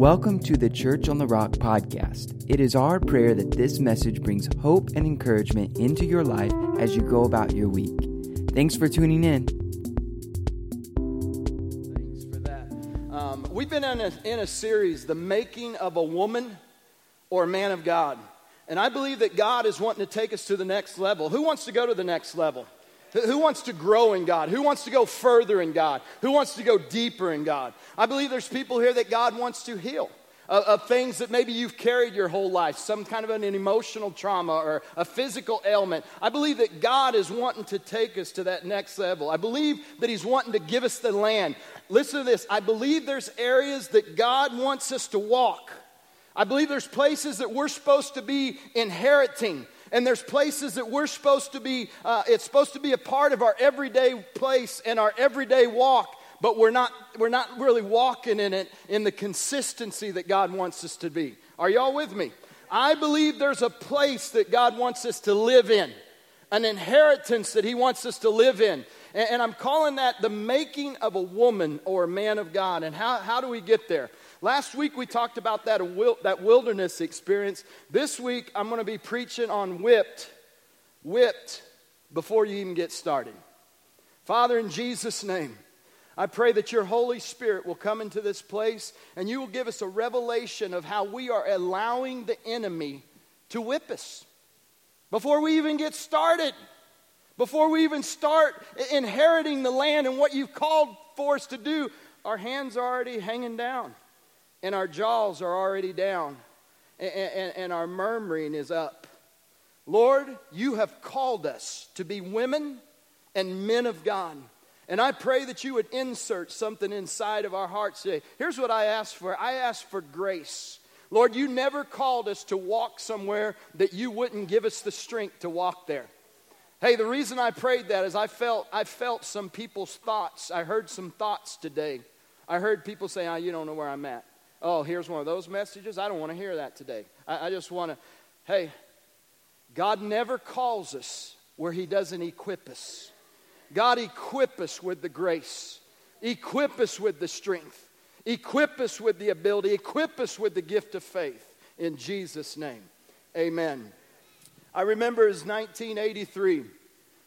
Welcome to the Church on the Rock podcast. It is our prayer that this message brings hope and encouragement into your life as you go about your week. Thanks for tuning in. Thanks for that. Um, we've been in a, in a series, The Making of a Woman or Man of God. And I believe that God is wanting to take us to the next level. Who wants to go to the next level? Who wants to grow in God? Who wants to go further in God? Who wants to go deeper in God? I believe there's people here that God wants to heal of, things that maybe you've carried your whole life, some kind of an emotional trauma or a physical ailment. I believe that God is wanting to take us to that next level. I believe that He's wanting to give us the land. Listen to this I believe there's areas that God wants us to walk. I believe there's places that we're supposed to be inheriting and there's places that we're supposed to be, uh, it's supposed to be a part of our everyday place and our everyday walk, but we're not, we're not really walking in it in the consistency that God wants us to be. Are y'all with me? I believe there's a place that God wants us to live in, an inheritance that He wants us to live in. And, I'm calling that the making of a woman or a man of God. And how, how do we get there? Last week we talked about that, that wilderness experience. This week I'm going to be preaching on whipped, whipped before you even get started. Father, in Jesus' name, I pray that your Holy Spirit will come into this place and you will give us a revelation of how we are allowing the enemy to whip us before we even get started, before we even start inheriting the land and what you've called for us to do. Our hands are already hanging down and our jaws are already down, and, and, and our murmuring is up. Lord, you have called us to be women and men of God. And I pray that you would insert something inside of our hearts today. Here's what I ask for I ask for grace. Lord, you never called us to walk somewhere that you wouldn't give us the strength to walk there. Hey, the reason I prayed that is I felt I felt some people's thoughts. I heard some thoughts today. I heard people say, oh, you don't know where I'm at oh, here's one of those messages. I don't want to hear that today. I, I just want to, hey, God never calls us where He doesn't equip us. God equip us with the grace, equip us with the strength, equip us with the ability, equip us with the gift of faith. In Jesus' name, amen. I remember it was 1983.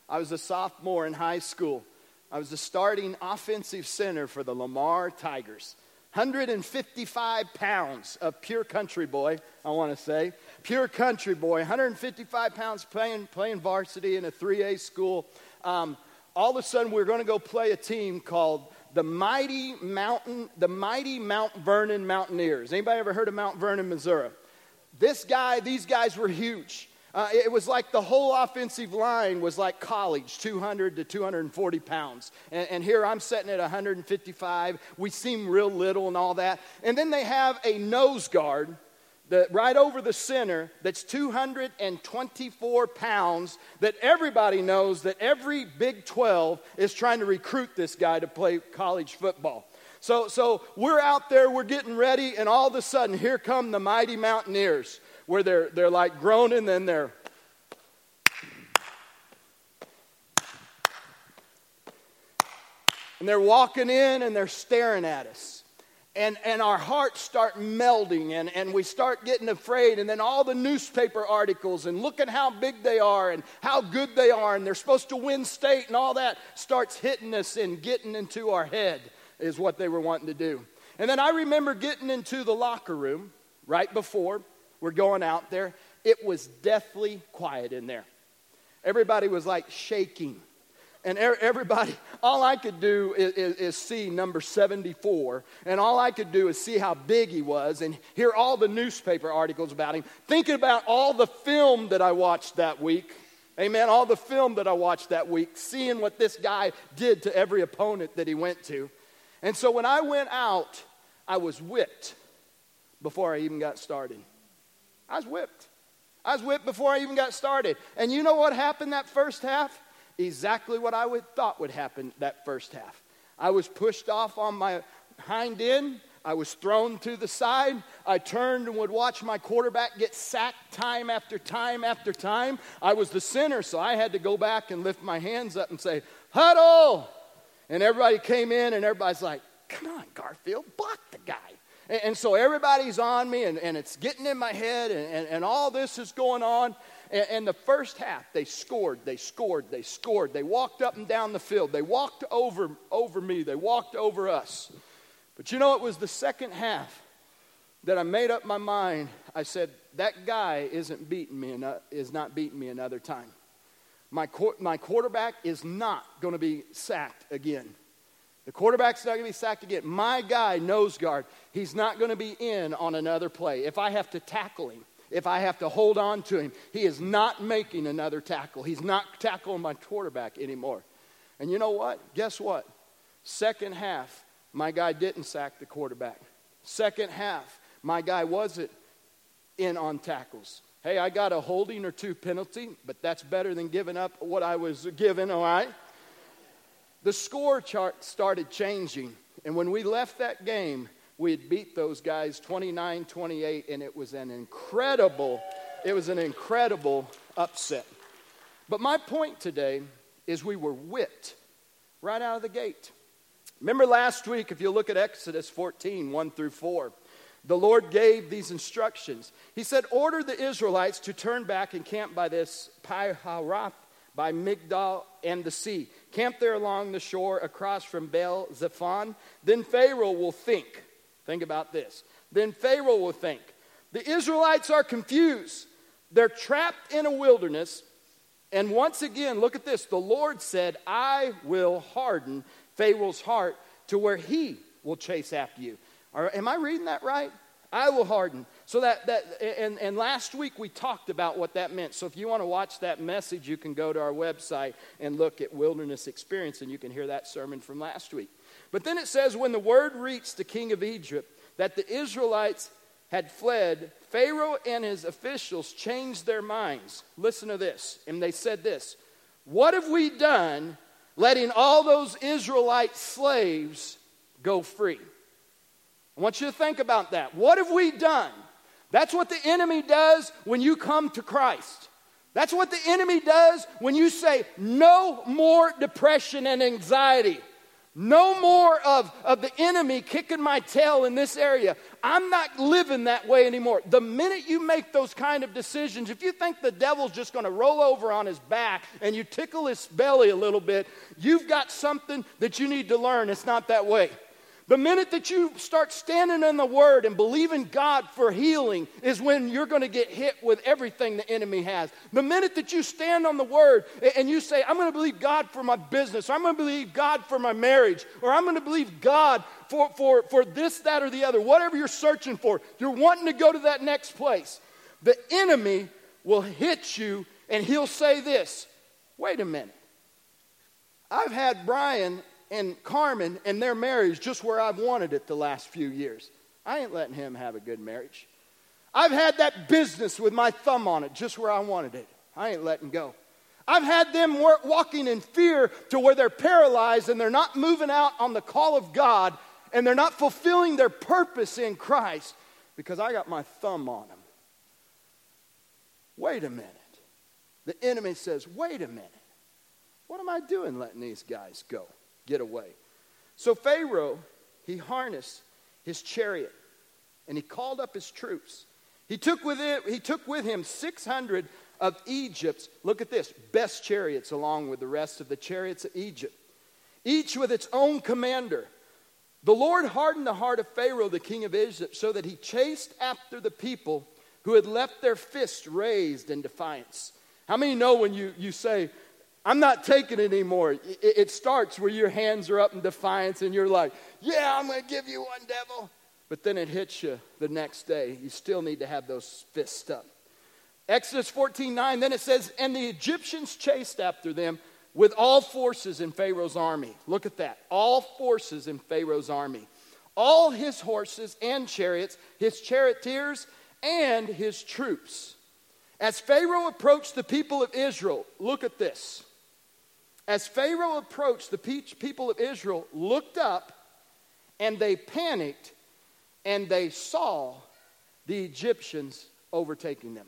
I was a sophomore in high school. I was the starting offensive center for the Lamar Tigers. 155 pounds of pure country boy, I want to say. Pure country boy, 155 pounds playing, playing varsity in a 3A school. Um, all of a sudden, we we're going to go play a team called the Mighty Mountain, the Mighty Mount Vernon Mountaineers. Anybody ever heard of Mount Vernon, Missouri? This guy, these guys were huge. Uh, it was like the whole offensive line was like college, 200 to 240 pounds. And, and, here I'm sitting at 155. We seem real little and all that. And then they have a nose guard that right over the center that's 224 pounds that everybody knows that every Big 12 is trying to recruit this guy to play college football. So, so we're out there, we're getting ready, and all of a sudden, here come the mighty Mountaineers where they're, they're like groaning and they're and they're walking in and they're staring at us. And, and our hearts start melding and, and we start getting afraid. And then all the newspaper articles and look at how big they are and how good they are. And they're supposed to win state and all that starts hitting us and getting into our head is what they were wanting to do. And then i remember getting into the locker room right before we're going out there. It was deathly quiet in there. Everybody was like shaking. And everybody, all I could do is, is, is, see number 74, and all I could do is see how big he was and hear all the newspaper articles about him, thinking about all the film that I watched that week. Amen. All the film that I watched that week, seeing what this guy did to every opponent that he went to. And so when I went out, I was whipped before I even got started. I was whipped. I was whipped before I even got started. And you know what happened that first half? Exactly what I would thought would happen that first half. I was pushed off on my hind end. I was thrown to the side. I turned and would watch my quarterback get sacked time after time after time. I was the center, so I had to go back and lift my hands up and say, Huddle! And everybody came in, and everybody's like, Come on, Garfield, block the guy. And, and so everybody's on me, and, and it's getting in my head, and, and, and all this is going on. And, and the first half, they scored, they scored, they scored. They walked up and down the field. They walked over, over me, they walked over us. But you know, it was the second half that I made up my mind. I said, that guy isn't beating me, is not beating me another time. My, my quarterback is not going to be sacked again. The quarterback's not going to be sacked again. My guy, nose guard, he's not going to be in on another play. If I have to tackle him, if I have to hold on to him, he is not making another tackle. He's not tackling my quarterback anymore. And you know what? Guess what? Second half, my guy didn't sack the quarterback. Second half, my guy wasn't in on tackles. Hey, I got a holding or two penalty, but that's better than giving up what I was given, all right? The score chart started changing, and when we left that game, we had beat those guys 29 28, and it was an incredible, it was an incredible upset. But my point today is we were whipped right out of the gate. Remember last week, if you look at Exodus 14 1 through 4, the Lord gave these instructions. He said, Order the Israelites to turn back and camp by this Pi-hahiroth, by Migdal and the sea. Camp there along the shore across from Baal Zephon. Then Pharaoh will think, think about this. Then Pharaoh will think, the Israelites are confused. They're trapped in a wilderness. And once again, look at this. The Lord said, I will harden Pharaoh's heart to where he will chase after you. am I reading that right? I will harden. So that, that and, and last week we talked about what that meant. So if you want to watch that message, you can go to our website and look at wilderness experience and you can hear that sermon from last week. But then it says, when the word reached the king of Egypt that the Israelites had fled, Pharaoh and his officials changed their minds. Listen to this. And they said this What have we done letting all those Israelite slaves go free. I want you to think about that. What have we done? That's what the enemy does when you come to Christ. That's what the enemy does when you say, no more depression and anxiety. No more of, of the enemy kicking my tail in this area. I'm not living that way anymore. The minute you make those kind of decisions, if you think the devil's just going to roll over on his back and you tickle his belly a little bit, you've got something that you need to learn. It's not that way. The minute that you start standing in the Word and believing God for healing is when you're going to get hit with everything the enemy has. The minute that you stand on the Word and you say, I'm going to believe God for my business, or I'm going to believe God for my marriage, or I'm going to believe God for, for, for this, that, or the other, whatever you're searching for, you're wanting to go to that next place. The enemy will hit you and he'll say this wait a minute. I've had Brian and Carmen and their marriage just where I've wanted it the last few years. I ain't letting him have a good marriage. I've had that business with my thumb on it just where I wanted it. I ain't letting go. I've had them work, walking in fear to where they're paralyzed and they're not moving out on the call of God and they're not fulfilling their purpose in Christ because I got my thumb on them. Wait a minute. The enemy says, wait a minute. What am I doing letting these guys go? Get away. So Pharaoh, he harnessed his chariot and he called up his troops. He took with, it, he took with him 600 of Egypt's, look at this, best chariots along with the rest of the chariots of Egypt, each with its own commander. The Lord hardened the heart of Pharaoh, the king of Egypt, so that he chased after the people who had left their fists raised in defiance. How many know when you, you say, I'm not taking it anymore. It, starts where your hands are up in defiance and you're like, yeah, I'm going to give you one, devil. But then it hits you the next day. You still need to have those fists up. Exodus 14 9, then it says, And the Egyptians chased after them with all forces in Pharaoh's army. Look at that. All forces in Pharaoh's army. All his horses and chariots, his charioteers, and his troops. As Pharaoh approached the people of Israel, look at this. As Pharaoh approached, the people of Israel looked up and they panicked and they saw the Egyptians overtaking them.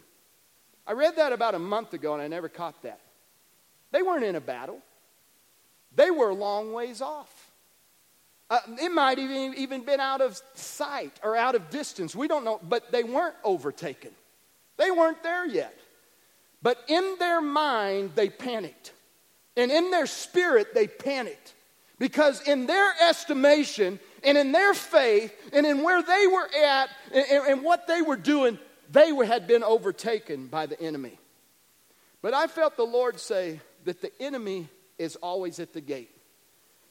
I read that about a month ago and I never caught that. They weren't in a battle, they were a long ways off. Uh, it might even even been out of sight or out of distance. We don't know, but they weren't overtaken. They weren't there yet. But in their mind, they panicked. And in their spirit, they panicked. Because in their estimation and in their faith and in where they were at and, and what they were doing, they were, had been overtaken by the enemy. But I felt the Lord say that the enemy is always at the gate.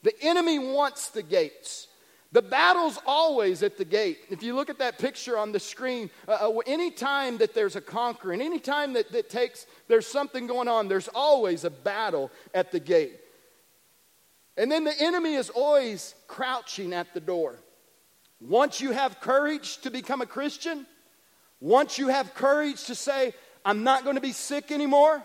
The enemy wants the gates. The battle's always at the gate. If you look at that picture on the screen, uh, uh, anytime that there's a conqueror, and anytime that, that takes, there's something going on, there's always a battle at the gate. And then the enemy is always crouching at the door. Once you have courage to become a Christian, once you have courage to say, I'm not going to be sick anymore,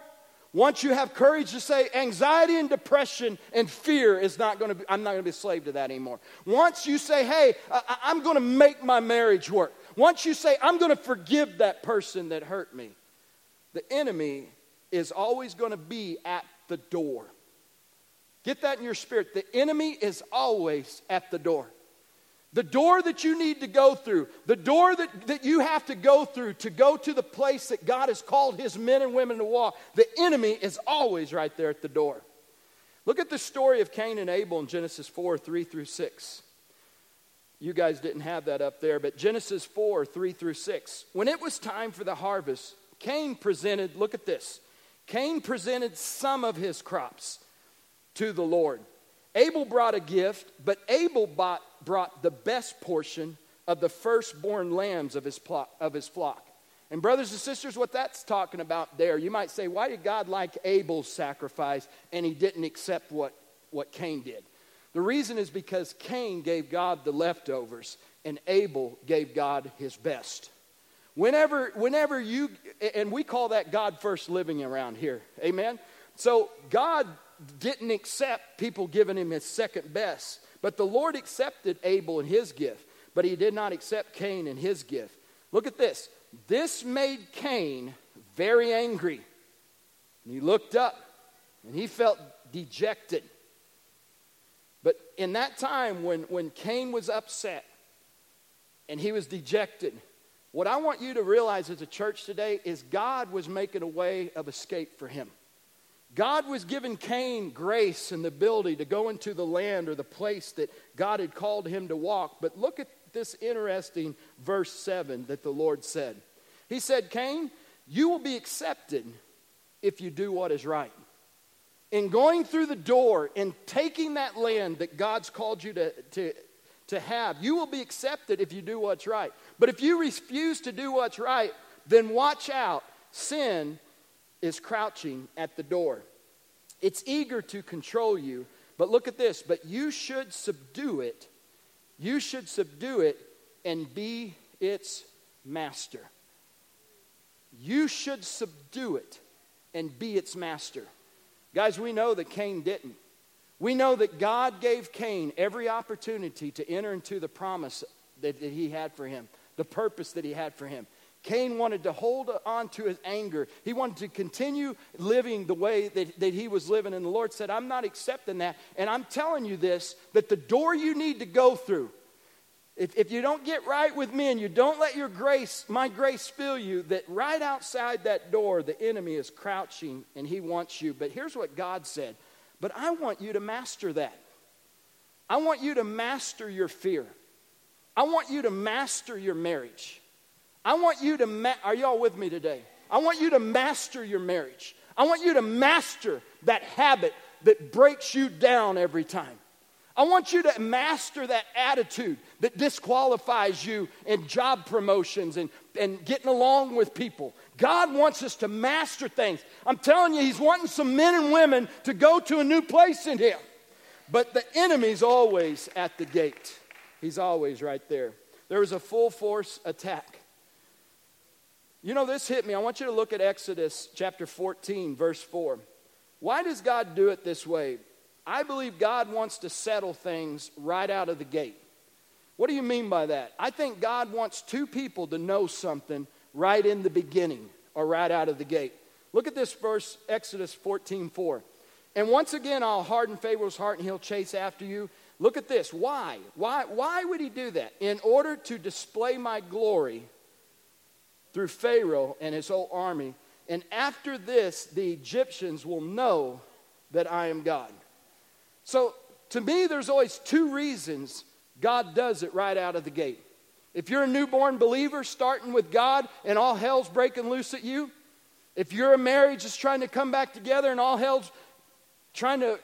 once you have courage to say anxiety and depression and fear is not going to be, I'm not going to be a slave to that anymore. Once you say, hey, I, I'm going to make my marriage work. Once you say, I'm going to forgive that person that hurt me, the enemy is always going to be at the door. Get that in your spirit. The enemy is always at the door. The door that you need to go through, the door that, that you have to go through to go to the place that God has called his men and women to walk, the enemy is always right there at the door. Look at the story of Cain and Abel in Genesis 4 3 through 6. You guys didn't have that up there, but Genesis 4 3 through 6. When it was time for the harvest, Cain presented, look at this. Cain presented some of his crops to the Lord. Abel brought a gift, but Abel bought, brought the best portion of the firstborn lambs of his, plock, of his flock. And, brothers and sisters, what that's talking about there, you might say, why did God like Abel's sacrifice and he didn't accept what, what Cain did? The reason is because Cain gave God the leftovers and Abel gave God his best. Whenever, whenever you, and we call that God first living around here, amen? So God didn't accept people giving him his second best. But the Lord accepted Abel and his gift, but he did not accept Cain and his gift. Look at this. This made Cain very angry. And he looked up and he felt dejected. But in that time, when, when Cain was upset and he was dejected, what I want you to realize as a church today is God was making a way of escape for him. God was giving Cain grace and the ability to go into the land or the place that God had called him to walk. But look at this interesting verse 7 that the Lord said. He said, Cain, you will be accepted if you do what is right. In going through the door and taking that land that God's called you to, to, to have, you will be accepted if you do what's right. But if you refuse to do what's right, then watch out. Sin is crouching at the door. It's eager to control you. But look at this. But you should subdue it. You should subdue it and be its master. You should subdue it and be its master. Guys, we know that Cain didn't. We know that God gave Cain every opportunity to enter into the promise that, that he had for him, the purpose that he had for him. Cain wanted to hold on to his anger. He wanted to continue living the way that, that he was living. And the Lord said, I'm not accepting that. And I'm telling you this that the door you need to go through, if, if you don't get right with me and you don't let your grace, my grace fill you, that right outside that door, the enemy is crouching and he wants you. But here's what God said But I want you to master that. I want you to master your fear. I want you to master your marriage. I want you to, ma- are y'all with me today? I want you to master your marriage. I want you to master that habit that breaks you down every time. I want you to master that attitude that disqualifies you in job promotions and, and getting along with people. God wants us to master things. I'm telling you, He's wanting some men and women to go to a new place in Him. But the enemy's always at the gate, He's always right there. There was a full force attack you know, this hit me. I want you to look at Exodus chapter 14, verse 4. Why does God do it this way? I believe God wants to settle things right out of the gate. What do you mean by that? I think God wants two people to know something right in the beginning or right out of the gate. Look at this verse, Exodus 14 4. And once again, I'll harden Pharaoh's heart and he'll chase after you. Look at this. Why? Why, why would he do that? In order to display my glory through Pharaoh and his whole army. And after this, the Egyptians will know that I am God. So, to me, there's always two reasons God does it right out of the gate. If you're a newborn believer starting with God and all hell's breaking loose at you, if you're a marriage that's trying to come back together and all hell's trying to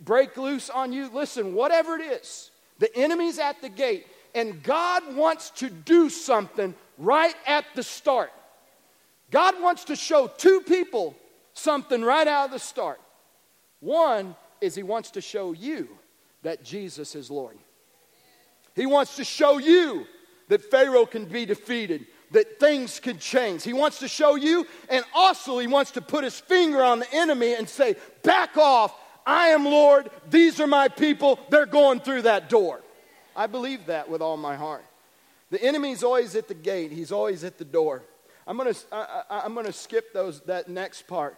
break loose on you, listen, whatever it is, the enemy's at the gate, and God wants to do something right at the start. God wants to show two people something right out of the start. One is He wants to show you that Jesus is Lord. He wants to show you that Pharaoh can be defeated, that things can change. He wants to show you, and also He wants to put His finger on the enemy and say, Back off. I am Lord. These are my people. They're going through that door. I believe that with all my heart. The enemy's always at the gate, he's always at the door. I'm going to I'm going to skip those, that next part.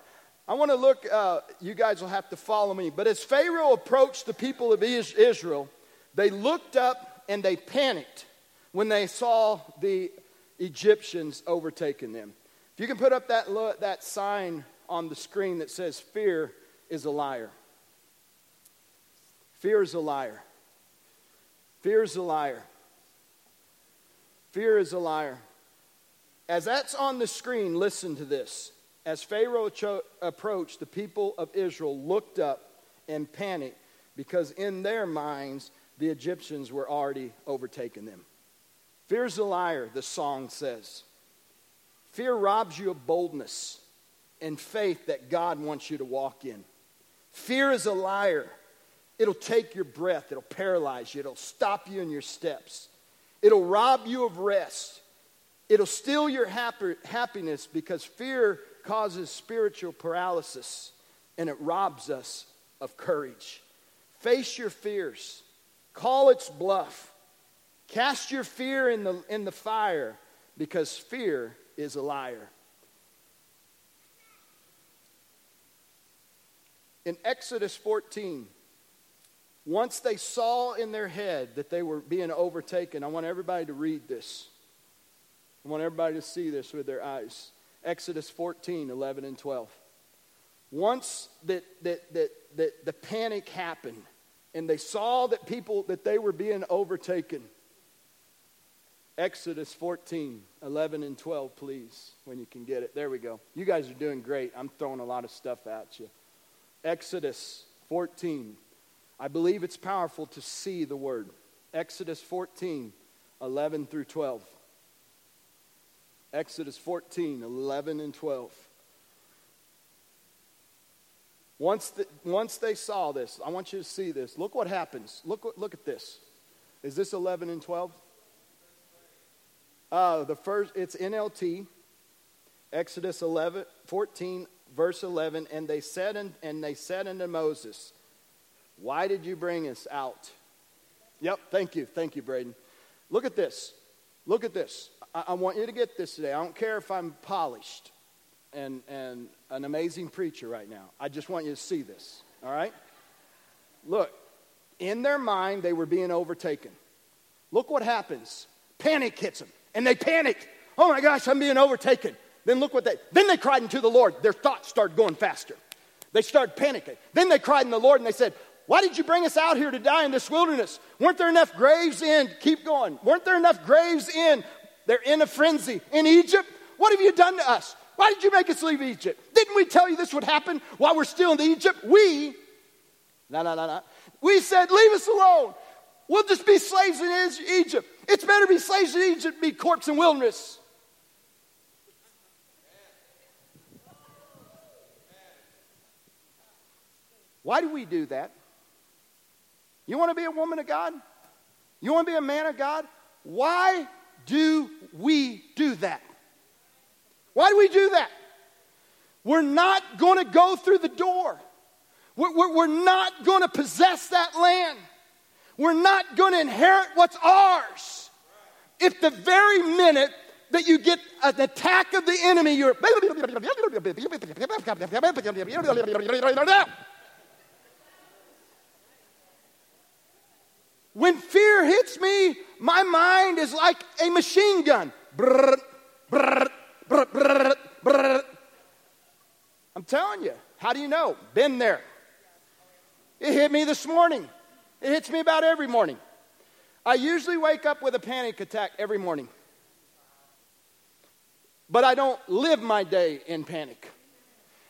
I want to look, uh, you guys will have to follow me. But as Pharaoh approached the people of Israel, they looked up and they panicked when they saw the Egyptians overtaking them. If you can put up that, that sign on the screen that says, Fear is a liar. Fear is a liar. Fear is a liar. Fear is a liar. As that's on the screen, listen to this. As Pharaoh cho- approached, the people of Israel looked up and panicked because in their minds, the Egyptians were already overtaking them. Fear's a liar, the song says. Fear robs you of boldness and faith that God wants you to walk in. Fear is a liar. It'll take your breath, it'll paralyze you, it'll stop you in your steps, it'll rob you of rest, it'll steal your happy, happiness because fear causes spiritual paralysis and it robs us of courage. Face your fears, call its bluff, cast your fear in the, in the fire because fear is a liar. In Exodus 14, once they saw in their head that they were being overtaken, I want everybody to read this. I want everybody to see this with their eyes. Exodus 14, 11, and 12. Once that, that, that, that the panic happened and they saw that people, that they were being overtaken, Exodus 14, 11, and 12, please, when you can get it. There we go. You guys are doing great. I'm throwing a lot of stuff at you. Exodus 14. I believe it's powerful to see the word. Exodus 14, 11 through 12. Exodus 14, 11 and 12. Once, the, once they saw this, I want you to see this. Look what happens. Look, look at this. Is this 11 and 12? Uh, the first, it's NLT, Exodus 11, 14, verse 11. And they said, in, and they said unto Moses, Why did you bring us out? Yep, thank you. Thank you, Braden. Look at this. Look at this. I, I want you to get this today. I don't care if I'm polished and, and an amazing preacher right now. I just want you to see this, all right? Look, in their mind, they were being overtaken. Look what happens. Panic hits them, and they panic. Oh my gosh, I'm being overtaken. Then look what they, then they cried unto the Lord. Their thoughts started going faster. They started panicking. Then they cried in the Lord and they said, why did you bring us out here to die in this wilderness? Weren't there enough graves in? Keep going. Weren't there enough graves in? They're in a frenzy. In Egypt? What have you done to us? Why did you make us leave Egypt? Didn't we tell you this would happen while we're still in Egypt? We, no, no, no, no. We said, leave us alone. We'll just be slaves in Egypt. It's better to be slaves in Egypt be corpse in wilderness. Why do we do that? You want to be a woman of God? You want to be a man of God? Why do we do that? Why do we do that? We're not going to go through the door. We're, we're, not going to possess that land. We're not going to inherit what's ours. If the very minute that you get an attack of the enemy, you're. When fear hits me, my mind is like a machine gun. I'm telling you. How do you know? Been there. It hit me this morning. It hits me about every morning. I usually wake up with a panic attack every morning. But I don't live my day in panic.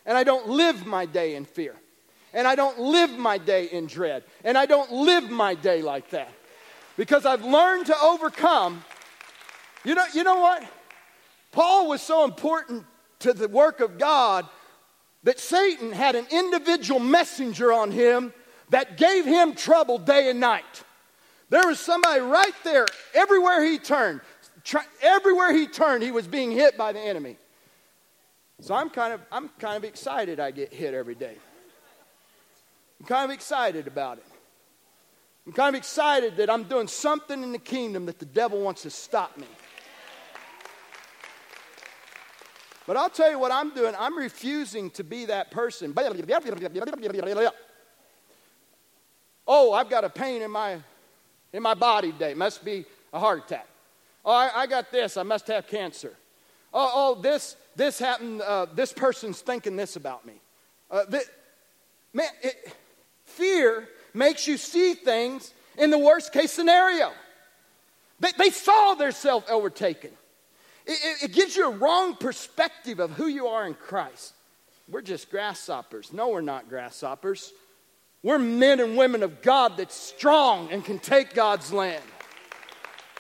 And I don't live my day in fear. And I don't live my day in dread. And I don't live my day like that. Because I've learned to overcome. You know, you know what? Paul was so important to the work of God that Satan had an individual messenger on him that gave him trouble day and night. There was somebody right there, everywhere he turned. Try, everywhere he turned, he was being hit by the enemy. So I'm kind of, I'm kind of excited I get hit every day. I'm kind of excited about it. I'm kind of excited that I'm doing something in the kingdom that the devil wants to stop me. But I'll tell you what I'm doing. I'm refusing to be that person. Oh, I've got a pain in my in my body today. Must be a heart attack. Oh, I, I got this. I must have cancer. Oh, oh this this happened. Uh, this person's thinking this about me. Uh, this, man, it, fear makes you see things in the worst case scenario. They, they saw themselves overtaken. It, it, it gives you a wrong perspective of who you are in Christ. We're just grasshoppers. No, we're not grasshoppers. We're men and women of God that's strong and can take God's land.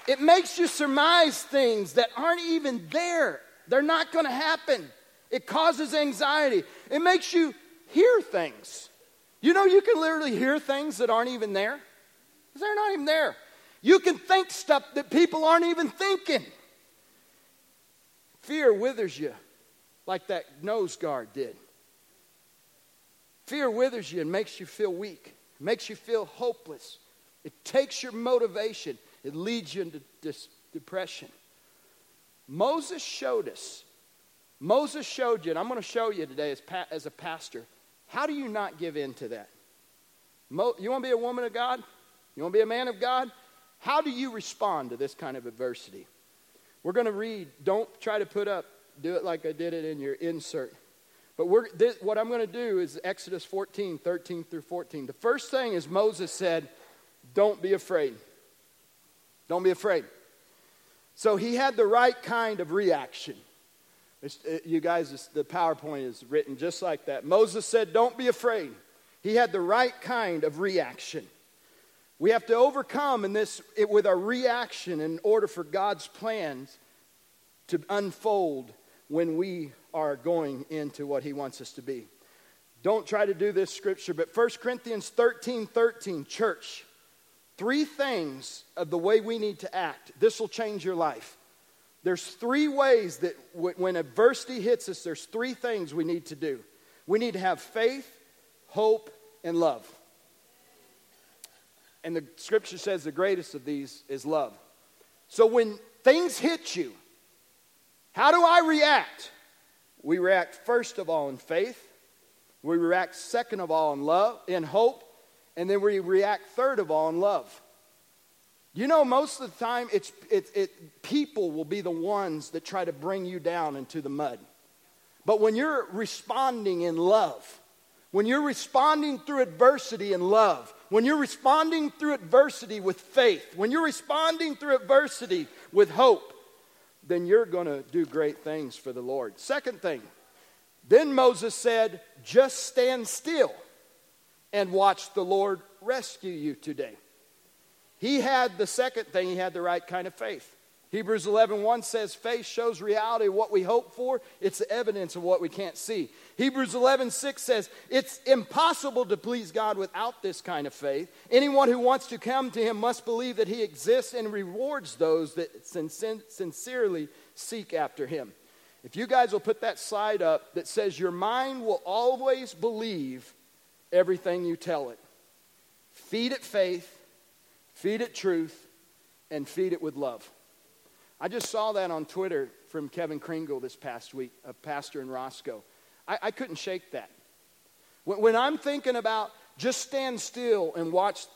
It makes you surmise things that aren't even there. They're not going to happen. It causes anxiety. It makes you hear things. You know, you can literally hear things that aren't even there. They're not even there. You can think stuff that people aren't even thinking. Fear withers you like that nose guard did. Fear withers you and makes you feel weak, makes you feel hopeless. It takes your motivation, it leads you into dis- depression. Moses showed us. Moses showed you, and I'm going to show you today as, pa- as a pastor, how do you not give in to that? Mo- you want to be a woman of God? You want to be a man of God? How do you respond to this kind of adversity? We're going to read. Don't try to put up, do it like I did it in your insert. But we're, this, what I'm going to do is Exodus 14, 13 through 14. The first thing is Moses said, Don't be afraid. Don't be afraid. So he had the right kind of reaction. It, uh, you guys, the PowerPoint is written just like that. Moses said, Don't be afraid. He had the right kind of reaction. We have to overcome in this it, with our reaction in order for God's plans to unfold when we are going into what He wants us to be. Don't try to do this scripture, but 1 Corinthians 13 13, church, three things of the way we need to act. This will change your life. There's three ways that w- when adversity hits us, there's three things we need to do. We need to have faith, hope, and love. And the scripture says the greatest of these is love. So when things hit you, how do I react? We react first of all in faith. We react second of all in love, in hope, and then we react third of all in love. You know, most of the time, it's, it, it, people will be the ones that try to bring you down into the mud. But when you're responding in love, when you're responding through adversity in love, when you're responding through adversity with faith, when you're responding through adversity with hope, then you're going to do great things for the Lord. Second thing, then Moses said, just stand still and watch the Lord rescue you today. He had the second thing, he had the right kind of faith. Hebrews 11 1 says, Faith shows reality what we hope for, it's the evidence of what we can't see. Hebrews 11 6 says, It's impossible to please God without this kind of faith. Anyone who wants to come to Him must believe that He exists and rewards those that sincerely seek after Him. If you guys will put that slide up that says, Your mind will always believe everything you tell it. Feed it faith, feed it truth, and feed it with love. I just saw that on Twitter from Kevin Kringle this past week, a pastor in Roscoe. I, I couldn't shake that. When, when I'm thinking about just stand still and watch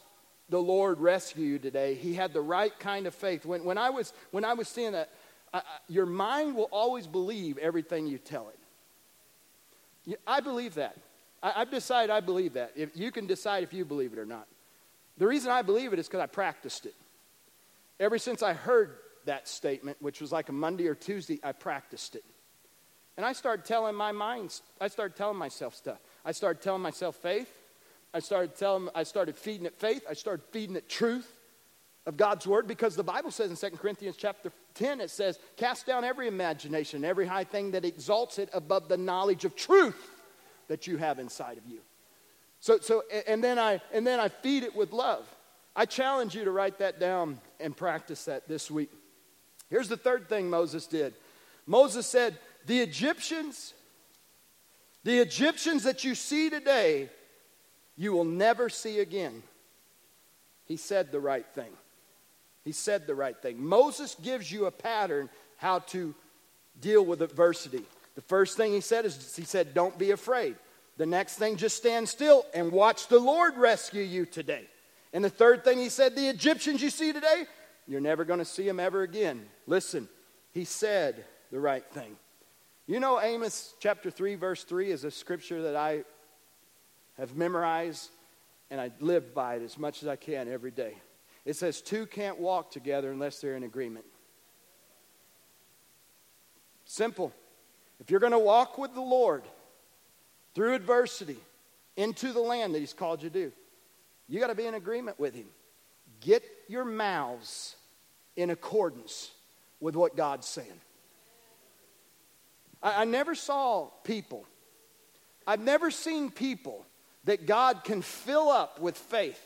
the Lord rescue you today, he had the right kind of faith. When, when, I, was, when I was seeing that, I, I, your mind will always believe everything you tell it. I believe that. I, have decided I believe that. If you can decide if you believe it or not. The reason I believe it is because I practiced it. Ever since I heard that statement, which was like a Monday or Tuesday, I practiced it. And I started telling my mind, I started telling myself stuff. I started telling myself faith. I started telling, I started feeding it faith. I started feeding it truth of God's word because the Bible says in 2 Corinthians chapter 10, it says, cast down every imagination, every high thing that exalts it above the knowledge of truth that you have inside of you. So, so and then I and then I feed it with love. I challenge you to write that down and practice that this week. Here's the third thing Moses did. Moses said, The Egyptians, the Egyptians that you see today, you will never see again. He said the right thing. He said the right thing. Moses gives you a pattern how to deal with adversity. The first thing he said is, He said, Don't be afraid. The next thing, just stand still and watch the Lord rescue you today. And the third thing he said, the Egyptians you see today, you're never going to see them ever again. Listen, he said the right thing. You know, Amos chapter 3, verse 3 is a scripture that I have memorized and I live by it as much as I can every day. It says, Two can't walk together unless they're in agreement. Simple. If you're going to walk with the Lord, through adversity into the land that He's called you to. You got to be in agreement with Him. Get your mouths in accordance with what God's saying. I, I never saw people, I've never seen people that God can fill up with faith.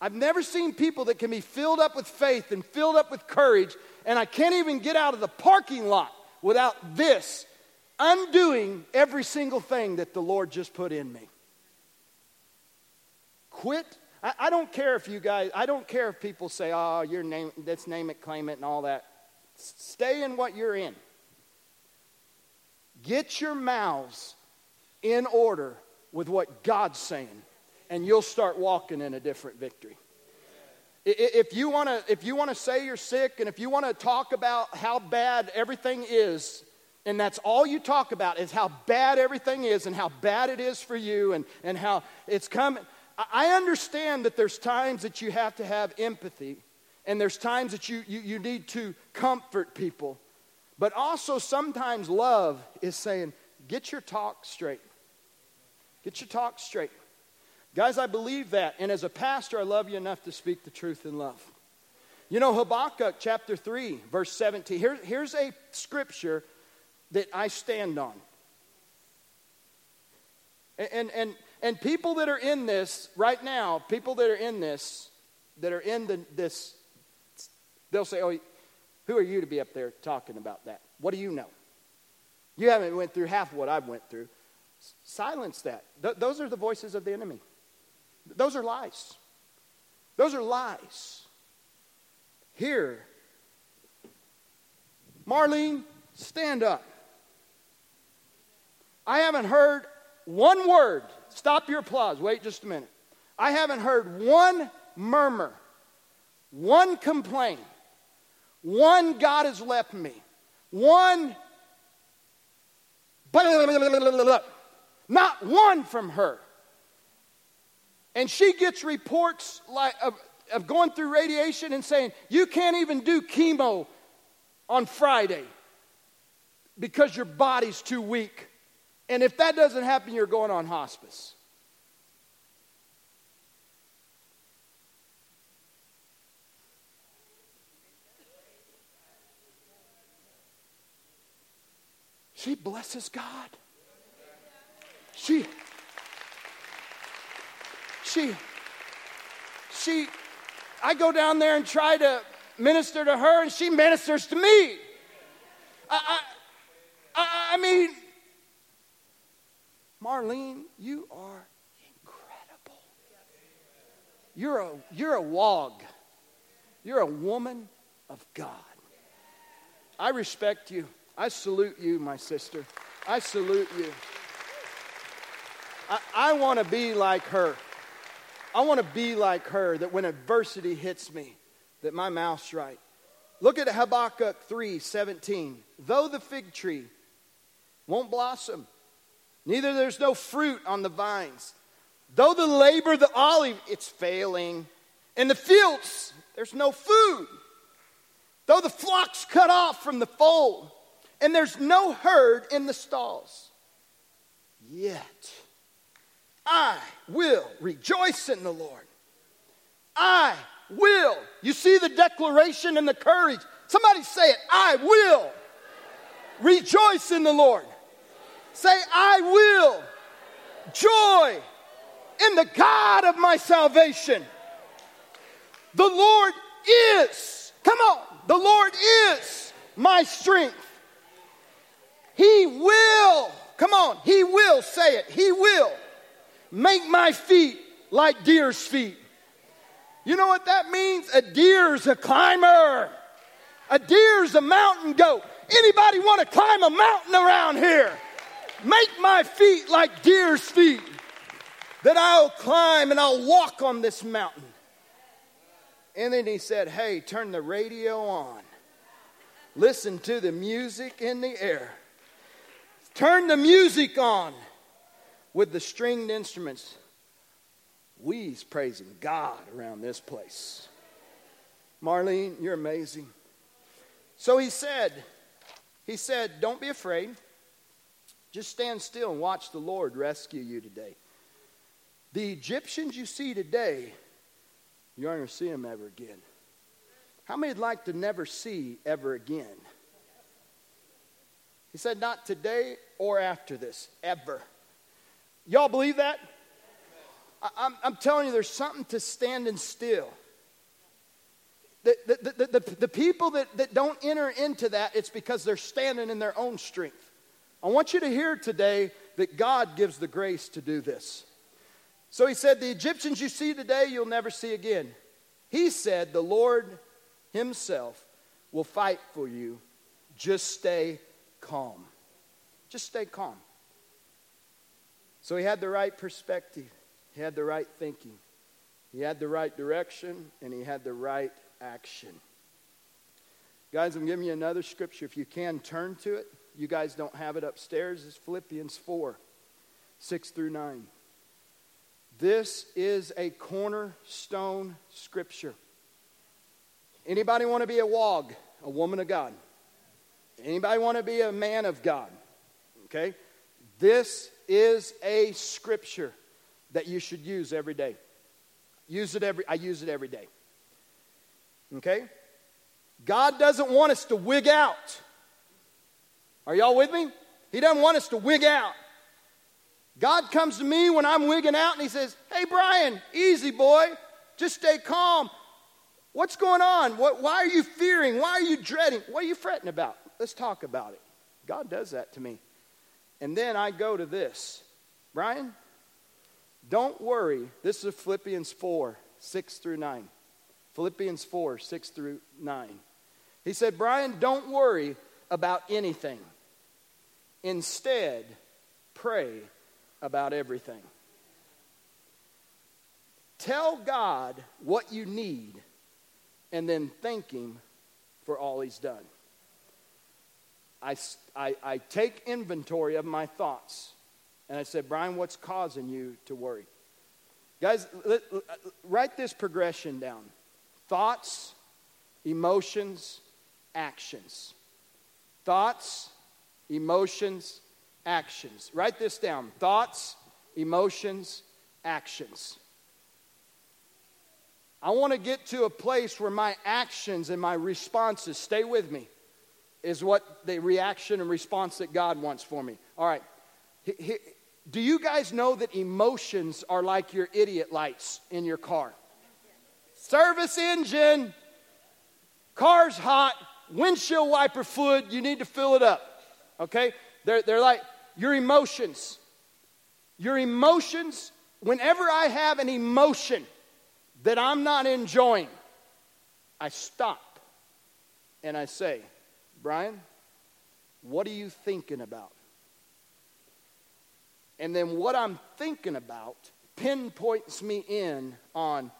I've never seen people that can be filled up with faith and filled up with courage, and I can't even get out of the parking lot without this undoing every single thing that the Lord just put in me. Quit. I, I, don't care if you guys, I don't care if people say, oh, your name, let's name it, claim it, and all that. Stay in what you're in. Get your mouths in order with what God's saying, and you'll start walking in a different victory. If you want to, if you want to say you're sick, and if you want to talk about how bad everything is, and that's all you talk about is how bad everything is and how bad it is for you and, and how it's coming. I understand that there's times that you have to have empathy and there's times that you, you, you need to comfort people. But also, sometimes love is saying, get your talk straight. Get your talk straight. Guys, I believe that. And as a pastor, I love you enough to speak the truth in love. You know, Habakkuk chapter 3, verse 17. Here, here's a scripture that I stand on. And, and, and people that are in this right now, people that are in this, that are in the, this, they'll say, oh, who are you to be up there talking about that? What do you know? You haven't went through half what I've went through. Silence that. Th- those are the voices of the enemy. Those are lies. Those are lies. Here, Marlene, stand up. I haven't heard one word. Stop your applause. Wait just a minute. I haven't heard one murmur, one complaint, one God has left me, one, not one from her. And she gets reports like of, of going through radiation and saying, You can't even do chemo on Friday because your body's too weak. And if that doesn't happen, you're going on hospice. She blesses God. She, she, she, I go down there and try to minister to her, and she ministers to me. I, I, I, mean, Marlene, you are incredible. You're a, you're a wog. You're a woman of God. I respect you. I salute you, my sister. I salute you. I, I want to be like her. I want to be like her that when adversity hits me, that my mouth's right. Look at Habakkuk 3 17. Though the fig tree won't blossom, neither there's no fruit on the vines, though the labor of the olive, it's failing, in the fields, there's no food. Though the flock's cut off from the fold, and there's no herd in the stalls, yet I will rejoice in the Lord. I will. You see the declaration and the courage. Somebody say it. I will rejoice in the Lord. Say, I will joy in the God of my salvation. The Lord is, come on, the Lord is my strength. He will, come on, He will, say it, He will make my feet like deer's feet. You know what that means? A deer's a climber. A deer's a mountain goat. Anybody want to climb a mountain around here? Make my feet like deer's feet, that I'll climb and I'll walk on this mountain. And then he said, Hey, turn the radio on. Listen to the music in the air. Turn the music on with the stringed instruments. We's praising God around this place. Marlene, you're amazing. So he said, he said, Don't be afraid. Just stand still and watch the Lord rescue you today. The Egyptians you see today you aren't going to see them ever again. How many would like to never see ever again? He said, Not today or after this, ever. Y'all believe that? I, am telling you, there's something to standing still. The, the, the, the, people that, that don't enter into that, it's because they're standing in their own strength. I want you to hear today that God gives the grace to do this. So he said, The Egyptians you see today, you'll never see again. He said, The Lord Himself will fight for you. Just stay calm. Just stay calm. So he had the right perspective, he had the right thinking, he had the right direction, and he had the right action. Guys, I'm giving you another scripture. If you can, turn to it. You guys don't have it upstairs. It's Philippians 4 6 through 9. This is a cornerstone scripture. Anybody want to be a wog, a woman of God? Anybody want to be a man of God? Okay? This is a scripture that you should use every day. Use it every I use it every day. Okay? God doesn't want us to wig out. Are y'all with me? He doesn't want us to wig out. God comes to me when I'm wigging out and he says, Hey, Brian, easy boy, just stay calm. What's going on? What, why are you fearing? Why are you dreading? What are you fretting about? Let's talk about it. God does that to me. And then I go to this Brian, don't worry. This is Philippians 4 6 through 9. Philippians 4 6 through 9. He said, Brian, don't worry about anything. Instead, pray about everything. Tell God what you need and then thank Him for all He's done. I, I, I take inventory of my thoughts and I said, Brian, what's causing you to worry? Guys, write this progression down thoughts, emotions, actions. Thoughts, emotions, actions. Write this down thoughts, emotions, actions. I want to get to a place where my actions and my responses, stay with me, is what the reaction and response that God wants for me. All right. Do you guys know that emotions are like your idiot lights in your car? Service engine, car's hot, windshield wiper fluid, you need to fill it up. Okay? They're, they're like your emotions. Your emotions, whenever I have an emotion, that I'm not enjoying, I stop and I say, Brian, what are you thinking about? And then what I'm thinking about pinpoints me in on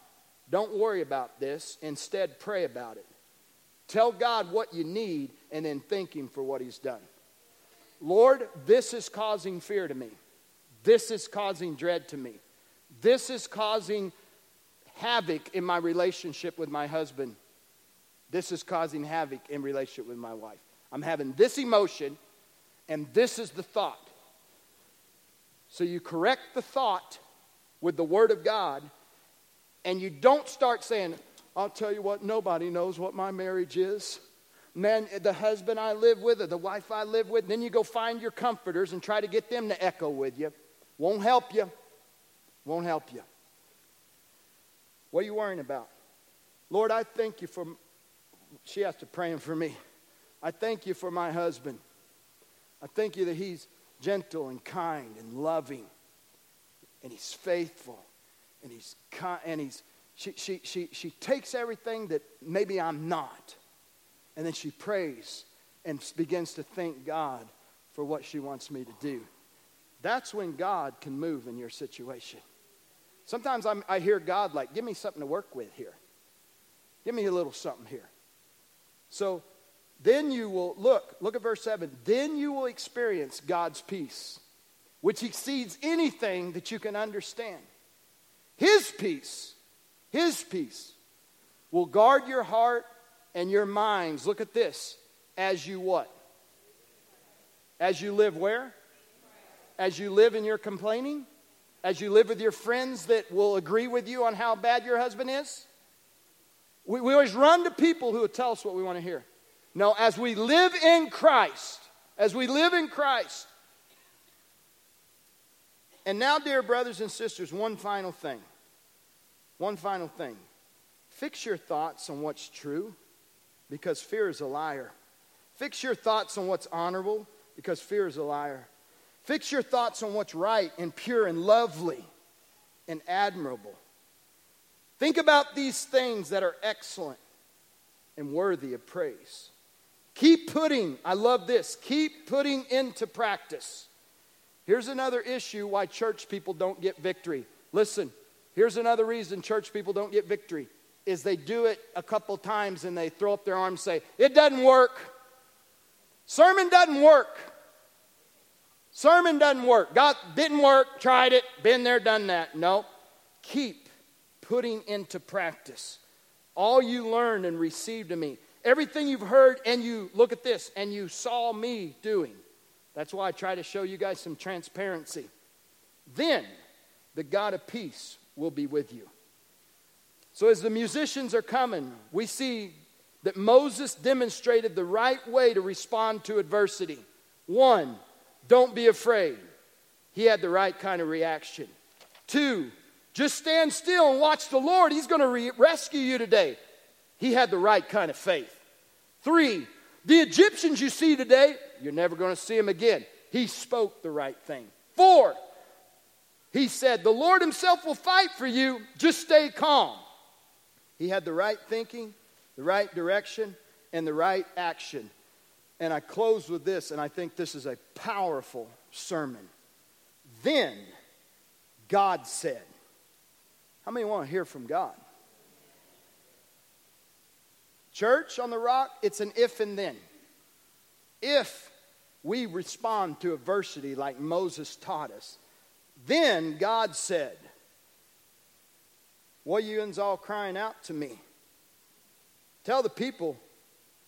don't worry about this, instead, pray about it. Tell God what you need and then thank Him for what He's done. Lord, this is causing fear to me. This is causing dread to me. This is causing havoc in my relationship with my husband. This is causing havoc in relationship with my wife. I'm having this emotion, and this is the thought. So you correct the thought with the Word of God, and you don't start saying, I'll tell you what, nobody knows what my marriage is. Man, the husband I live with or the wife I live with, then you go find your comforters and try to get them to echo with you. Won't help you. Won't help you. What are you worrying about? Lord, I thank you for, she has to praying for me. I thank you for my husband. I thank you that he's gentle and kind and loving and he's faithful and he's and he's she, she, she, she takes everything that maybe I'm not, and then she prays and begins to thank God for what she wants me to do. That's when God can move in your situation. Sometimes I'm, i hear God like, give me something to work with here. Give me a little something here. So then you will, look, look at verse 7. Then you will experience God's peace, which exceeds anything that you can understand. His peace his peace will guard your heart and your minds. Look at this. As you what? As you live where? As you live in your complaining? As you live with your friends that will agree with you on how bad your husband is? We, we always run to people who will tell us what we want to hear. No, as we live in Christ, as we live in Christ. And now, dear brothers and sisters, one final thing. One final thing fix your thoughts on what's true because fear is a liar. Fix your thoughts on what's honorable because fear is a liar. Fix your thoughts on what's right and pure and lovely and admirable. Think about these things that are excellent and worthy of praise. Keep putting, I love this, keep putting into practice. Here's another issue why church people don't get victory. Listen, Here's another reason church people don't get victory is they do it a couple times and they throw up their arms and say, "It doesn't work. Sermon doesn't work. Sermon doesn't work. God didn't work, tried it, been there, done that." No. Keep putting into practice all you learned and received of me. Everything you've heard and you look at this and you saw me doing. That's why I try to show you guys some transparency. Then the God of peace will be with you. So, as the musicians are coming, we see that Moses demonstrated the right way to respond to adversity. One, don't be afraid. He had the right kind of reaction. Two, just stand still and watch the Lord. He's going to re- rescue you today. He had the right kind of faith. Three, the Egyptians you see today, you're never going to see them again. He spoke the right thing. Four, he said, The Lord Himself will fight for you, just stay calm. He had the right thinking, the right direction, and the right action. And I close with this, and I think this is a powerful sermon. Then God said, How many want to hear from God? Church on the rock, it's an if and then. If we respond to adversity like Moses taught us, then God said, What you uns all crying out to me? Tell the people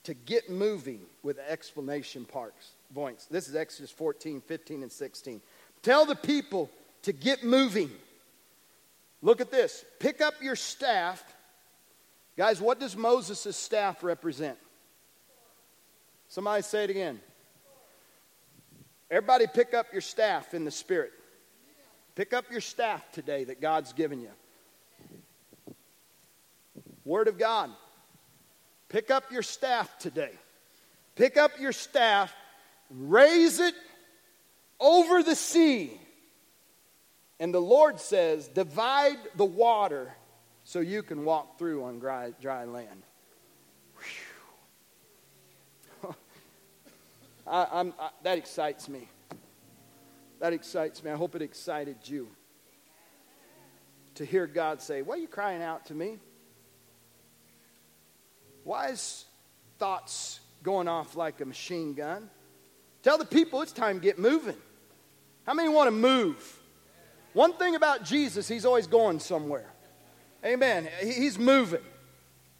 to get moving with explanation parts, points. This is Exodus 14, 15, and 16. Tell the people to get moving. Look at this. Pick up your staff. Guys, what does Moses' staff represent? Somebody say it again. Everybody pick up your staff in the spirit. Pick up your staff today that God's given you. Word of God. Pick up your staff today. Pick up your staff, raise it over the sea. And the Lord says, divide the water so you can walk through on dry, dry land. I, I, that excites me. That excites me. I hope it excited you to hear God say, Why are you crying out to me? Why is thoughts going off like a machine gun? Tell the people it's time to get moving. How many want to move? One thing about Jesus, he's always going somewhere. Amen. He's moving.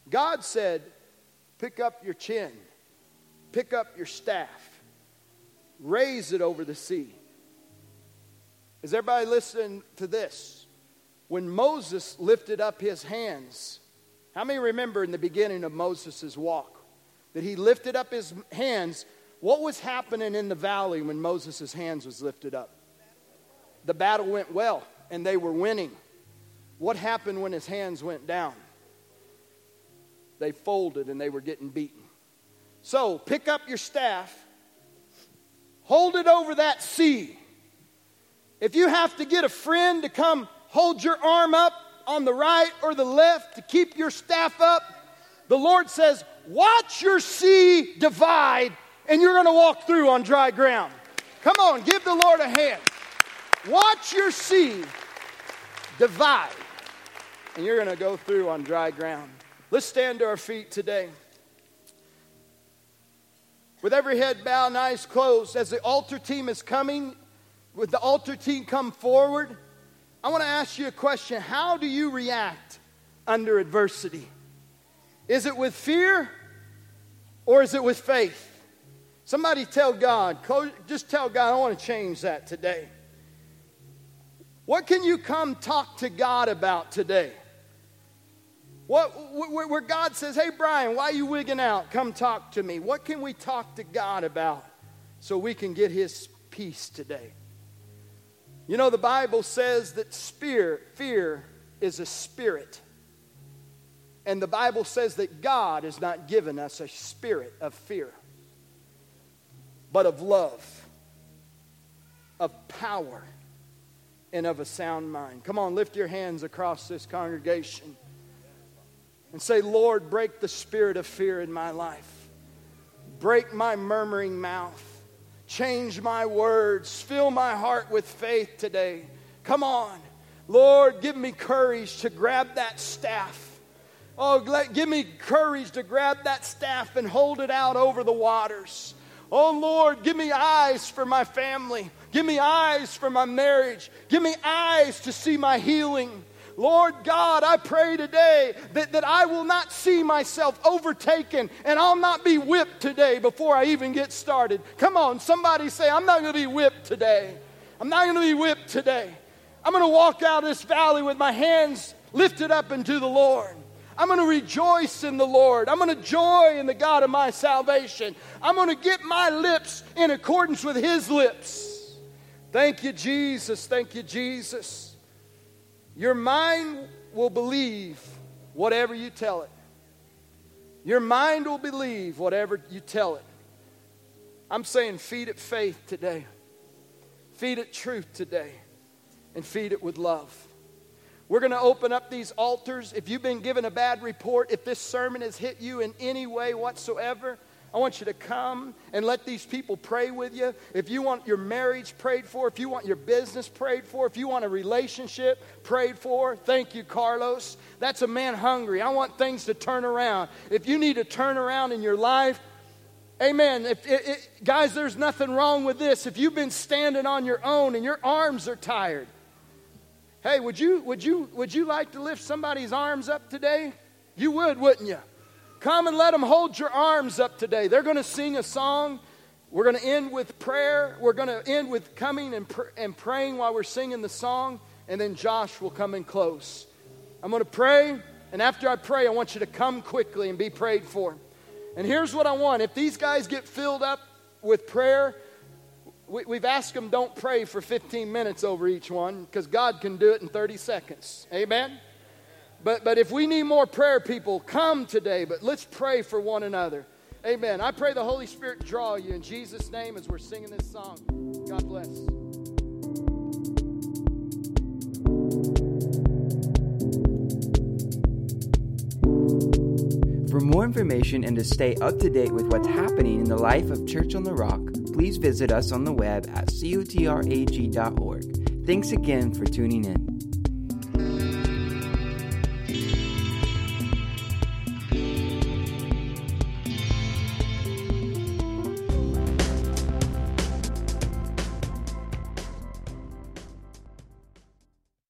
God said, Pick up your chin, pick up your staff, raise it over the sea. Is everybody listening to this? When Moses lifted up his hands, how many remember in the beginning of Moses' walk that he lifted up his hands? What was happening in the valley when Moses' hands was lifted up? The battle went well and they were winning. What happened when his hands went down? They folded and they were getting beaten. So pick up your staff, hold it over that sea. If you have to get a friend to come hold your arm up on the right or the left to keep your staff up, the Lord says, Watch your sea divide, and you're going to walk through on dry ground. Come on, give the Lord a hand. Watch your sea divide, and you're going to go through on dry ground. Let's stand to our feet today. With every head bowed and eyes closed, as the altar team is coming, with the altar team come forward, I want to ask you a question. How do you react under adversity? Is it with fear or is it with faith? Somebody tell God, just tell God, I want to change that today. What can you come talk to God about today? What, where God says, Hey, Brian, why are you wigging out? Come talk to me. What can we talk to God about so we can get His peace today? You know, the Bible says that fear, fear is a spirit. And the Bible says that God has not given us a spirit of fear, but of love, of power, and of a sound mind. Come on, lift your hands across this congregation and say, Lord, break the spirit of fear in my life, break my murmuring mouth. Change my words. Fill my heart with faith today. Come on. Lord, give me courage to grab that staff. Oh, give me courage to grab that staff and hold it out over the waters. Oh, Lord, give me eyes for my family. Give me eyes for my marriage. Give me eyes to see my healing. Lord God, I pray today that, that I will not see myself overtaken and I'll not be whipped today before I even get started. Come on, somebody say, I'm not going to be whipped today. I'm not going to be whipped today. I'm going to walk out of this valley with my hands lifted up into the Lord. I'm going to rejoice in the Lord. I'm going to joy in the God of my salvation. I'm going to get my lips in accordance with His lips. Thank you, Jesus. Thank you, Jesus. Your mind will believe whatever you tell it. Your mind will believe whatever you tell it. I'm saying feed it faith today. Feed it truth today. And feed it with love. We're going to open up these altars. If you've been given a bad report, if this sermon has hit you in any way whatsoever, I want you to come and let these people pray with you. If you want your marriage prayed for, if you want your business prayed for, if you want a relationship prayed for, thank you, Carlos. That's a man hungry. I want things to turn around. If you need to turn around in your life, Amen. If, it, it, guys, there's nothing wrong with this. If you've been standing on your own and your arms are tired, hey, would you, would you, would you like to lift somebody's arms up today? You would, wouldn't you? Come and let them hold your arms up today. They're going to sing a song. We're going to end with prayer. We're going to end with coming and, pr- and praying while we're singing the song. And then Josh will come in close. I'm going to pray. And after I pray, I want you to come quickly and be prayed for. And here's what I want if these guys get filled up with prayer, we, have asked them don't pray for 15 minutes over each one because God can do it in 30 seconds. Amen? But, but if we need more prayer people, come today. But let's pray for one another. Amen. I pray the Holy Spirit draw you in Jesus' name as we're singing this song. God bless. For more information and to stay up to date with what's happening in the life of Church on the Rock, please visit us on the web at cotrag.org. Thanks again for tuning in.